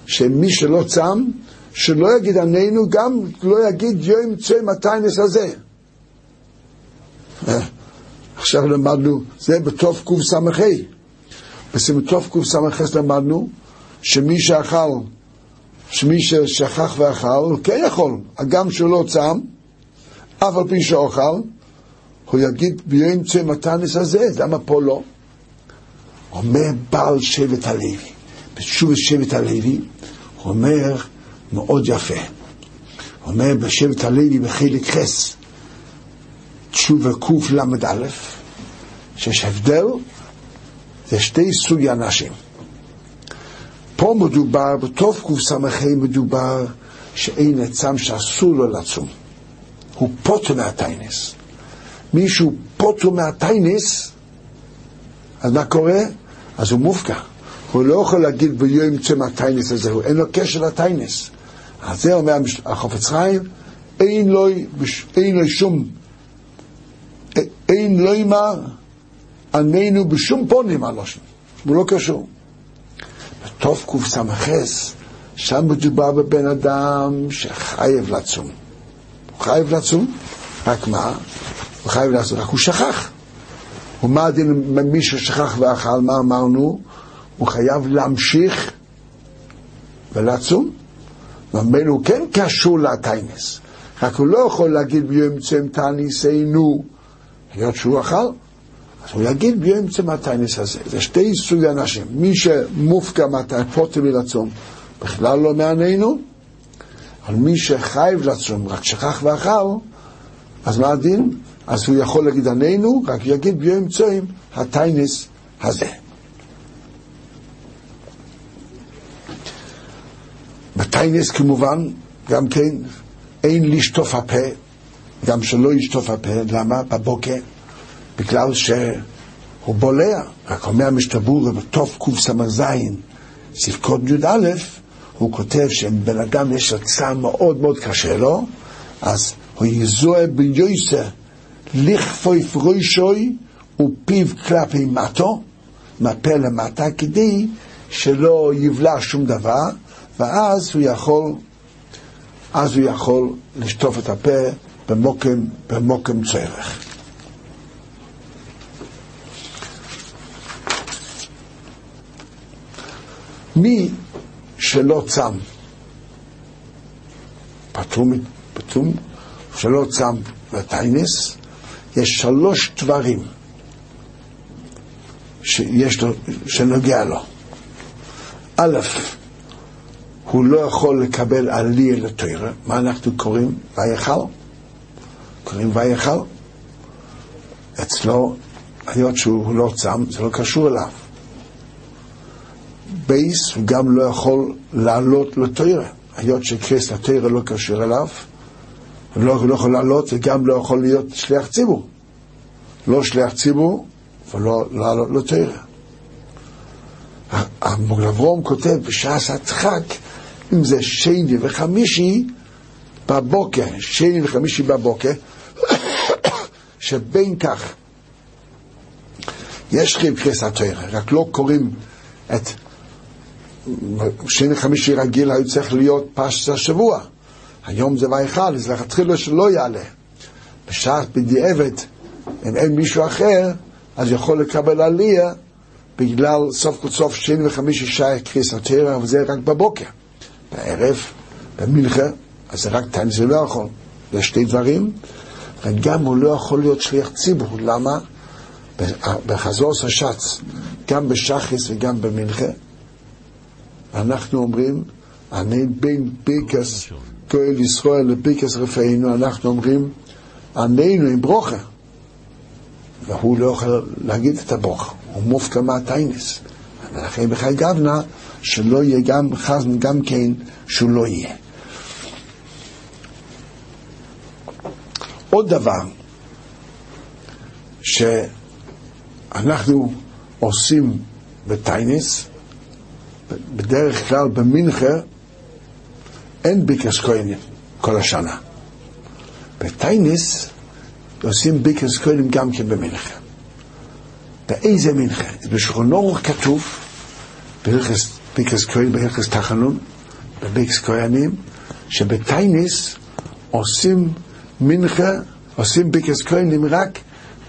שמי שלא צם, שלא יגיד עננו, גם לא יגיד יום צוי מתי הזה. אה, עכשיו למדנו, זה בתוף קס"ה. בסמטוף קס"ח למדנו שמי שאכל, שמי ששכח ואכל, הוא כן יכול, הגם שהוא לא צם, אף על פי שאוכל, הוא יגיד ביום צום מתנס הזה, למה פה לא? אומר בעל שבט הלוי, בשוב שבט הלוי, הוא אומר מאוד יפה. הוא אומר בשבט הלוי בחלק חס, תשובה קל"א, שיש הבדל, זה שתי סוגי אנשים. פה מדובר, בתוף קס"ה מדובר שאין עצם שאסור לו לצום. הוא פוטו מהטיינס. מישהו פוטו מהטיינס, אז מה קורה? אז הוא מופקע. הוא לא יכול להגיד ביום צום הטיינס הזה, אין לו קשר לטיינס. אז זה אומר החופץ חיים, אין לו, אין לו שום, אין לו מה, עננו בשום פונים הלושן, הוא לא קשור. בתוף קס"ס, שם מדובר בבן אדם שחייב לצום. הוא חייב לצום, רק מה? הוא חייב לצום, רק הוא שכח. ומה הדין מי ששכח ואכל, מה אמרנו? הוא חייב להמשיך ולצום. וממילא הוא כן קשור לטיינס, רק הוא לא יכול להגיד ביום תעניסנו, היות שהוא אכל, אז הוא יגיד ביום צם הטיינס הזה. זה שתי סוגי אנשים. מי שמופקע מהפוטר מלצום, בכלל לא מעננו, אבל מי שחייב לצום, רק שכח ואכל, אז מה הדין? אז הוא יכול להגיד עננו, רק יגיד צום הטיינס הזה. בטיינס כמובן, גם כן, אין לשטוף הפה, גם שלא ישטוף הפה, למה? בבוקר, בגלל שהוא בולע, רק אומר משתבור בתוף קס"ז, ספקות י"א, הוא כותב שאם בן אדם יש צער מאוד מאוד קשה לו, אז הוא יזוהה ביוסה לכפוף ראשוי ופיו כלפי מטו, מהפה למטה, כדי שלא יבלע שום דבר, ואז הוא יכול, אז הוא יכול לשטוף את הפה במוקם, במוקם צורך. מי שלא צם, פטום, פטום, שלא צם לטיינס, יש שלוש דברים שיש לו, שנוגע לו. א', הוא לא יכול לקבל עלייה לתוירה, מה אנחנו קוראים? ויכל? קוראים ויכל? אצלו, היות שהוא לא צם, זה לא קשור אליו. בייס הוא גם לא יכול לעלות לתוירה, היות שקריס לתוירה לא קשור אליו, הוא לא, לא יכול לעלות וגם לא יכול להיות שליח ציבור. לא שליח ציבור ולא לעלות לתוירה. המוג אברום כותב בשעת הדחק, אם זה שני וחמישי בבוקר, שני וחמישי בבוקר, שבין כך יש קריס התוירה, רק לא קוראים את שני וחמישי רגיל היו צריך להיות פשט השבוע. היום זה ויכל, אז לכתחילה שלא יעלה. בשעת בדיעבד, אם אין מישהו אחר, אז יכול לקבל עלייה בגלל סוף כל סוף שני וחמישי שעה קריס התרא, אבל זה רק בבוקר. בערב, במלחה, אז זה רק תן זה לא יכול. זה שתי דברים, וגם הוא לא יכול להיות שליח ציבור, למה? בחזור סש"ץ, גם בשחריס וגם במנחה, אנחנו אומרים, אני בין פיקס כהל ישראל לפיקס רפאינו, אנחנו אומרים, עמנו עם ברוכה. והוא לא יכול להגיד את הברוכה, הוא מופקע מהטיינס. ולכן בחי גבנה, שלא יהיה גם חזן, גם כן, שהוא לא יהיה. עוד דבר, שאנחנו עושים בטיינס, בדרך כלל במנחה אין ביקס כהנים כל השנה. בטיינס עושים ביקס כהנים גם כן במנחה. באיזה מנחה? ערוך כתוב, בהלכס ברכס כהן, בהלכס תחנון, בברכס כהנים, שבטיינס עושים מנחה, עושים ברכס כהנים רק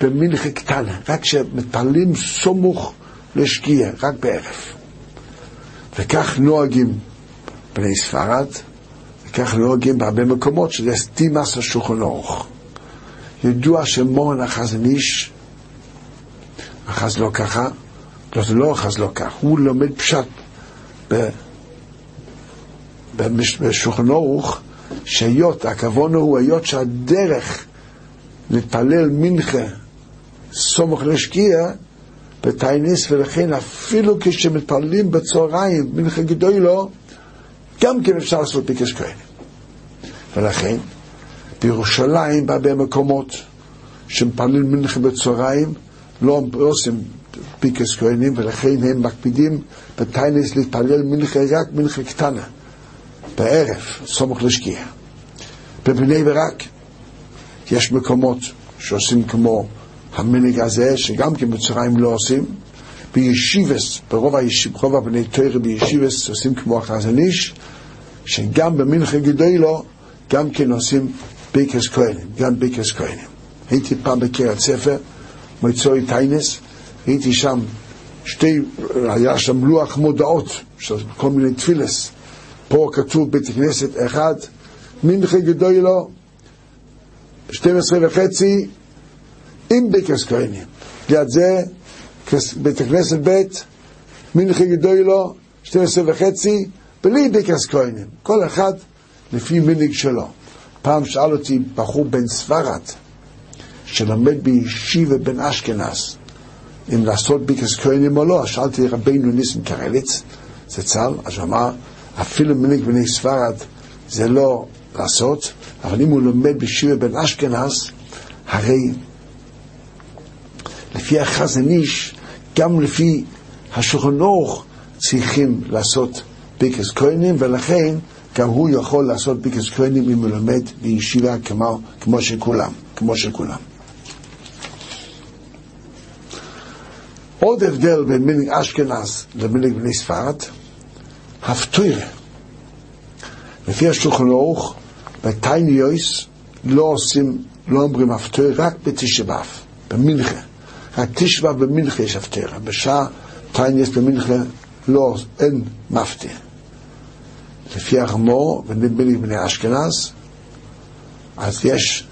במנחה קטנה, רק כשמתפללים סמוך לשקיעה, רק בערב. וכך נוהגים בני ספרד, וכך נוהגים בהרבה מקומות, שזה סתימת השולחן ערוך. ידוע שמורן החזן איש, אחז לא ככה, לא, זה לא אחז לא ככה, הוא לומד פשט בשולחן אורך, שהיות, הכוון הוא היות שהדרך להתפלל מנחה סומך לשקיע, בתייניס, ולכן אפילו כשמתפללים בצהריים מנחה גדולו, גם כן אפשר לעשות ביקש כהנים. ולכן, בירושלים, בהרבה מקומות שמפללים מנחה בצהריים, לא עושים ביקש כהנים, ולכן הם מקפידים בתייניס להתפלל מנחה רק מנחה קטנה, בערב, סמוך לשקיע. בבני ברק יש מקומות שעושים כמו המנהג הזה, שגם כן בצהריים לא עושים, בישיבס, ברוב הישיב, רוב הבני תוירה בישיבס עושים כמו החזן איש, שגם במנחה גדולו, גם כן עושים ביקס כהנים, גם ביקס כהנים. הייתי פעם בקריית ספר, מועצוי טיינס, הייתי שם שתי, היה שם לוח מודעות של כל מיני תפילס. פה כתוב בית כנסת אחד, מנחה גדולו, 12 וחצי, עם ביקס כהנים. ליד זה, בית הכנסת ב', מנחי גדולו, 12 וחצי, בלי ביקס כהנים. כל אחד לפי מנהיג שלו. פעם שאל אותי בחור בן ספרד, שלמד בישיבה בן אשכנז, אם לעשות ביקס כהנים או לא, שאלתי רבינו ניסן קרליץ, זה צה"ל, אז הוא אמר, אפילו מנהיג בני ספרד זה לא לעשות, אבל אם הוא לומד בישיבה בן אשכנז, הרי לפי החזן איש, גם לפי השולחן אורך צריכים לעשות ביקס כהנים, ולכן גם הוא יכול לעשות ביקס כהנים אם הוא לומד בישיבה כמו, כמו שכולם, כמו שכולם. עוד הבדל בין מנהיג אשכנז למנהיג בני ספרד, הפטוירה. לפי השולחן אורך, בטייניוס לא עושים, לא אומרים הפטוירה, רק בתשבב, במנחה. רק תשבע במנחה יש הפטרה, בשעה טיינס במנחה לא, אין מפתח. לפי החמור, ונדמה לי בני אשכנז, אז יש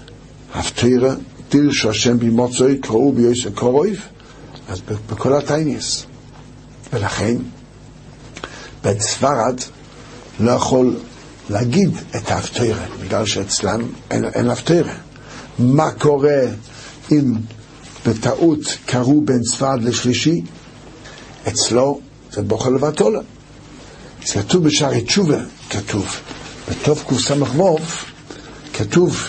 הפטרה, דיר שהשם במוצאי קראו ביוסף קורויב, אז בכל הטיינס. ולכן, בית ספרד לא יכול להגיד את ההפטרה, בגלל שאצלם אין, אין הפטרה. מה קורה אם בטעות קראו בין ספרד לשלישי, אצלו זה בוחר לבטולה. כתוב בשערי תשובה, כתוב. בטוב קס"ו כתוב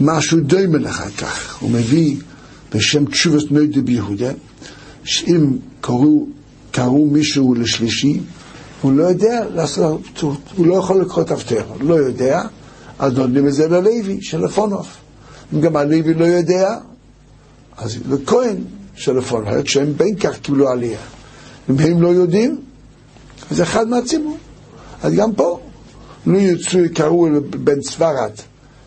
משהו דומה אחר כך. הוא מביא בשם תשובס נוידה ביהודה, שאם קראו, קראו מישהו לשלישי, הוא לא יודע לעשות, הוא לא יכול לקרוא את הפטר, לא יודע, אז נותנים את זה ללוי של הפונוף. אם גם הלוי לא יודע, אז לכהן של הפונוף, כשהם בין כך קיבלו עלייה. אם הם לא יודעים, אז אחד מהציבור. אז גם פה, לא יצאו, קראו בן סברת,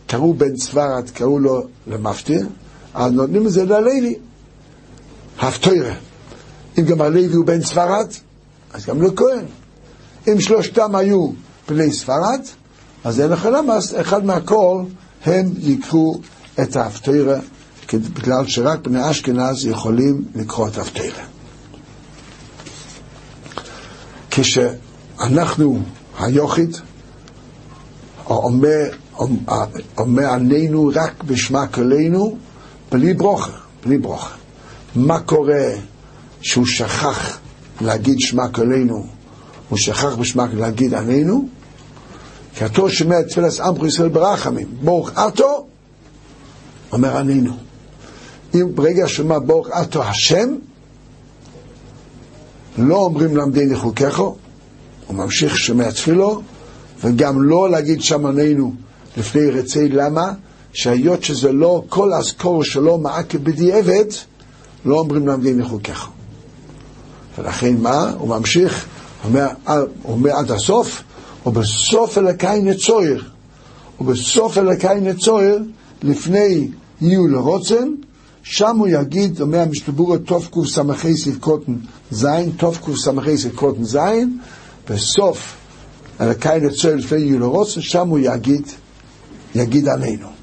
קראו בן סברת, קראו לו למפטיר, אז נותנים את זה ללוי, הפטוירה. אם גם הלוי הוא בן ספרד, אז גם לכהן. אם שלושתם היו בני ספרד, אז אין לך למה, אחד מהכל הם יקחו את ההפטרה, בגלל שרק בני אשכנז יכולים לקרוא את ההפטרה. כשאנחנו, היוחיד, אומר, אומר עלינו רק בשמה כלינו, בלי ברוכה, בלי ברוכה. מה קורה שהוא שכח להגיד שמע כלינו, הוא שכח בשמה להגיד עלינו? כתוב שומע תפילת עם ישראל ברחמים, ברוך אתו, אומר עלינו. אם ברגע שומע ברוך אתו השם, לא אומרים למדני חוקיך, הוא ממשיך שומע תפילו, וגם לא להגיד שם עלינו לפני רצי למה? שהיות שזה לא כל אזכור שלו מעקב בדיעבד, לא אומרים למדני חוקיך. ולכן מה? הוא ממשיך, אומר, אומר עד הסוף, ובסוף אלוקי נצויר, ובסוף אלוקי נצויר, לפני יהיו לרוצן, שם הוא יגיד, אומר המשתבורה תקס"ה ס"קוטן זין, תקס"ה ס"קוטן זין, בסוף אלוקי נצויר לפני יהיו לרוצן, שם הוא יגיד, יגיד עלינו.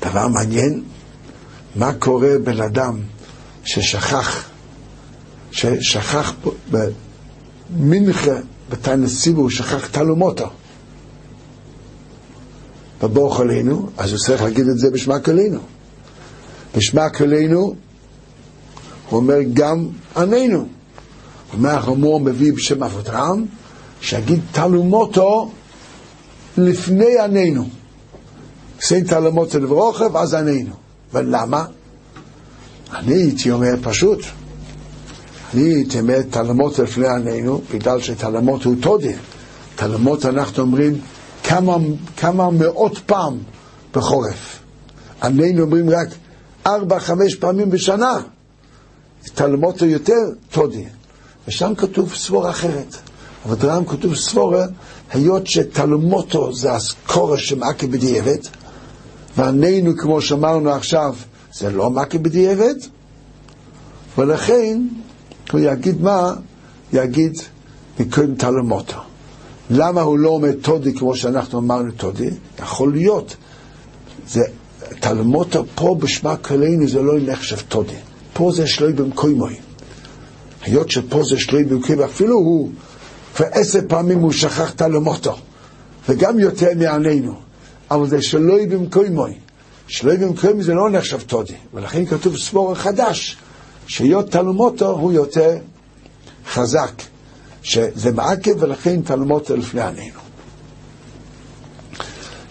דבר מעניין, מה קורה בן אדם ששכח, ששכח במנחה, בתנס ציבור, הוא שכח תלומותו. בבוך עלינו, אז הוא צריך להגיד את זה בשמה כלינו. בשמה כלינו, הוא אומר גם עננו. הוא אומר, החמור מביא בשם אבותרם, שיגיד תלומותו לפני עננו. עושה תלומותו לברוכב, אז עננו. ולמה? אני הייתי אומר פשוט, אני הייתי אומר תלמות לפני ענינו, בגלל שתלמות הוא תודה. תלמות אנחנו אומרים כמה, כמה מאות פעם בחורף. ענינו אומרים רק ארבע, חמש פעמים בשנה. תלמות הוא יותר תודה. ושם כתוב סבורה אחרת. אבל דרם כתוב סבורה, היות שתלמותו זה הסקורה שמעקה בדיעבד, וענינו, כמו שאמרנו עכשיו, זה לא מכה בדיעבד, ולכן הוא יגיד מה? יגיד מקודם תלמותו. למה הוא לא אומר תודי כמו שאנחנו אמרנו תודי? יכול להיות. זה, תלמותו פה בשמה כלינו זה לא נחשב תודי. פה זה שלוי במקוימוי. היות שפה זה שלוי במקוימוי, אפילו הוא, כבר עשר פעמים הוא שכח תלמותו, וגם יותר מעלינו, אבל זה שלוי במקוימוי. שלא יהיה במקום זה לא נחשב תודי, ולכן כתוב סבור חדש, שהיות תלמותו הוא יותר חזק, שזה מעקב ולכן תלמותו לפני ענינו.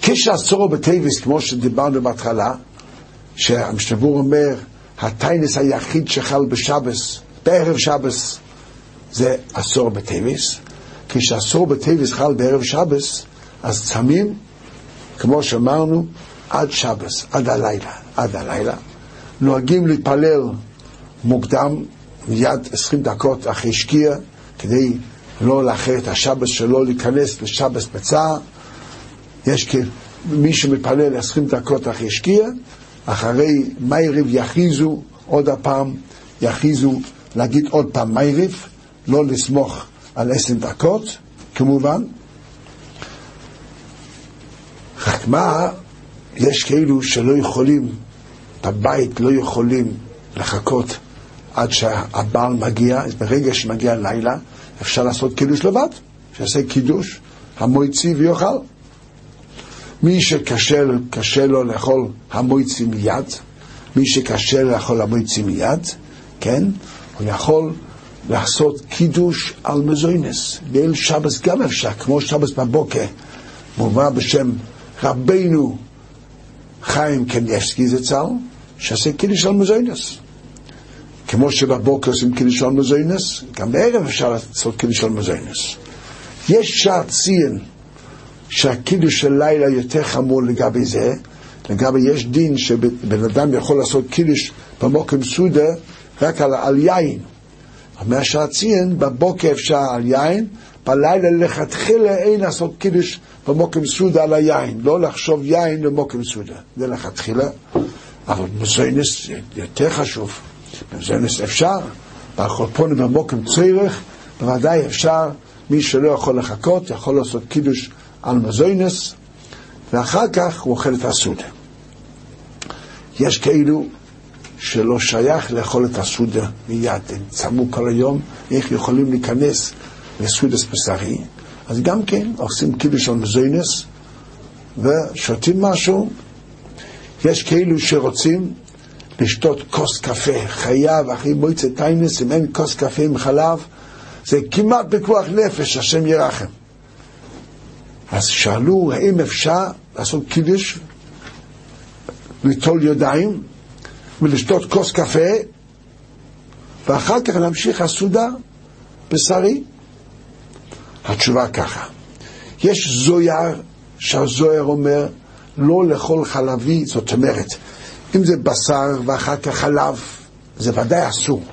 כשעשורו בטייבס, כמו שדיברנו בהתחלה, שהמשנה ברורה אומר, הטיינס היחיד שחל בשבס, בערב שבס, זה עשורו בטייבס. כשעשורו בטייבס חל בערב שבס, אז צמים, כמו שאמרנו, עד שבס, עד הלילה, עד הלילה. נוהגים להתפלל מוקדם, מיד עשרים דקות אחרי שקיע, כדי לא לאחר את השבס שלו, להיכנס לשבס בצער. יש מי שמתפלל עשרים דקות אחרי שקיע, אחרי מייריב יכריזו עוד הפעם, יכריזו להגיד עוד פעם מייריב, לא לסמוך על עשרים דקות, כמובן. רק מה, יש כאלו שלא יכולים, בבית לא יכולים לחכות עד שהבעל מגיע, ברגע שמגיע לילה אפשר לעשות קידוש לבד, שיעשה קידוש, המויצי ויאכל. מי שקשה לו לאכול המויצי מיד, מי שקשה לו לאכול המויצי מיד, כן, הוא יכול לעשות קידוש על מזוינס. ליל שבס גם אפשר, כמו שבס בבוקר, מובא בשם רבינו חיים קניאבסקי זצ"ל, שעשה קידוש על מזוינס. כמו שבבוקר עושים קידוש על מזוינס, גם בערב אפשר לעשות קידוש על מזוינס. יש שער ציין שהקידוש של לילה יותר חמור לגבי זה, לגבי יש דין שבן אדם יכול לעשות קידוש במוקם סודה רק על, על יין. אומר שער ציין, בבוקר אפשר על יין, בלילה לכתחילה אין לעשות קידוש במוקם סודה על היין, לא לחשוב יין למוקם סודה, זה לכתחילה, אבל מזוינס יותר חשוב, מזוינס אפשר, באכולפונים במוקם צורך, בוודאי אפשר, מי שלא יכול לחכות, יכול לעשות קידוש על מזוינס, ואחר כך הוא אוכל את הסודה. יש כאלו שלא שייך לאכול את הסודה מיד, הם צמו כל היום, איך יכולים להיכנס לסודס בשרי, אז גם כן עושים קידוש על מזוינס ושותים משהו. יש כאלו שרוצים לשתות כוס קפה, חייב אחרי מועצת טיינס, אם אין כוס קפה עם חלב, זה כמעט פיקוח נפש, השם ירחם. אז שאלו האם אפשר לעשות קידוש, ליטול ידיים ולשתות כוס קפה, ואחר כך להמשיך הסעודה בשרי? התשובה ככה, יש זויר שהזויר אומר לא לאכול חלבי, זאת אומרת, אם זה בשר ואחר כך חלב, זה ודאי אסור.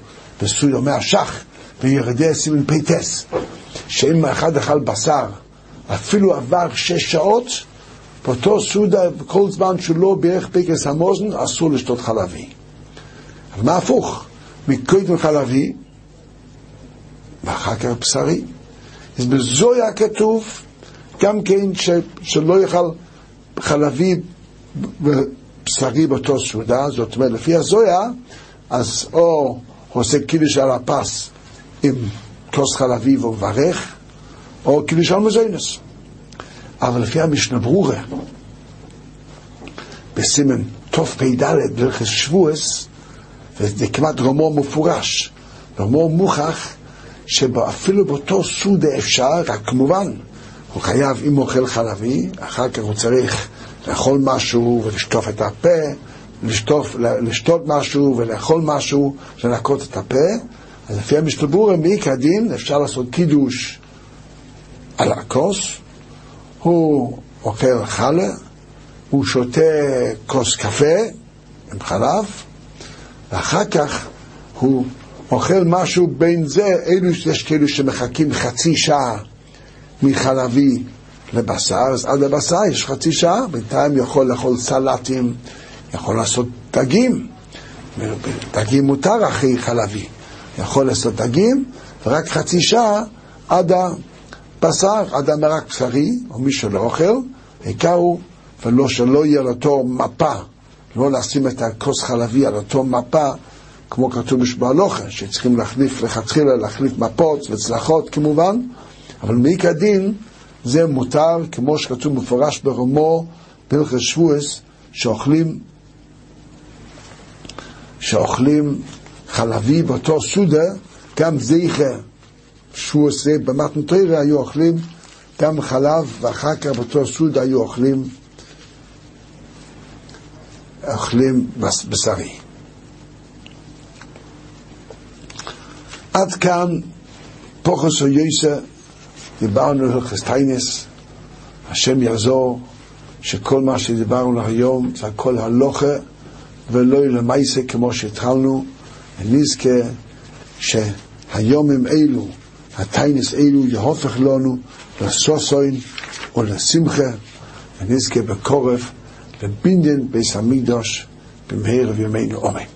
וסוי אומר השח, ביורה דעה סימן פ"ט, שאם אחד אכל בשר, אפילו עבר שש שעות, באותו סעודה, כל זמן שהוא לא בירך ברכס המוזן, אסור לשתות חלבי. אבל מה הפוך? מקודם חלבי, ואחר כך בשרי. אז בזוהר כתוב גם כן ש, שלא יאכל חלבי ובשרי באותו סעודה, זאת אומרת, לפי הזוהר, אז או עושה קידוש על הפס עם כוס חלבי ומברך, או קידוש על מזוינס. אבל לפי המשנה ברורה, בסימן תפ"ד, ברכס שבועס, וזה כמעט רמו מפורש, רמו מוכח, שאפילו באותו סעודה אפשר, רק כמובן, הוא חייב, אם הוא אוכל חלבי, אחר כך הוא צריך לאכול משהו ולשטוף את הפה, לשטוף, לשתות משהו ולאכול משהו, לנקות את הפה, אז לפי המשתברור, מעיקר הדין אפשר לעשות קידוש על הכוס, הוא אוכל חלה, הוא שותה כוס קפה עם חלב, ואחר כך הוא אוכל משהו בין זה, אלו יש כאלו שמחכים חצי שעה מחלבי לבשר, אז עד הבשר יש חצי שעה, בינתיים יכול לאכול סלטים, יכול לעשות דגים, דגים מותר אחרי חלבי, יכול לעשות דגים, ורק חצי שעה עד הבשר, עד המרק בשרי, או מי שלא אוכל, העיקר הוא, ולא שלא יהיה לאותו מפה, לא לשים את הכוס חלבי על אותו מפה, כמו כתוב בשבעלוכה, שצריכים להחליף, לכתחילה להחליף מפות וצלחות כמובן, אבל מעיקר הדין זה מותר, כמו שכתוב מפורש ברומו, בהלכת שבועס, שאוכלים, שאוכלים חלבי באותו סודה, גם זכר שהוא עושה במתנתרא היו אוכלים גם חלב, ואחר כך באותו סודה היו אוכלים אוכלים בשרי. עד כאן פוחס או יויסה, דיברנו על חסטיינס, השם יעזור, שכל מה שדיברנו היום זה הכל הלוכה ולא למעשה כמו שהתחלנו, ונזכה שהיומים אלו, הטיינס אלו, יהופך לנו לסוסוין ולשמחה, ונזכה בקורף לבינדן ביס המקדוש במהר וימינו אמן.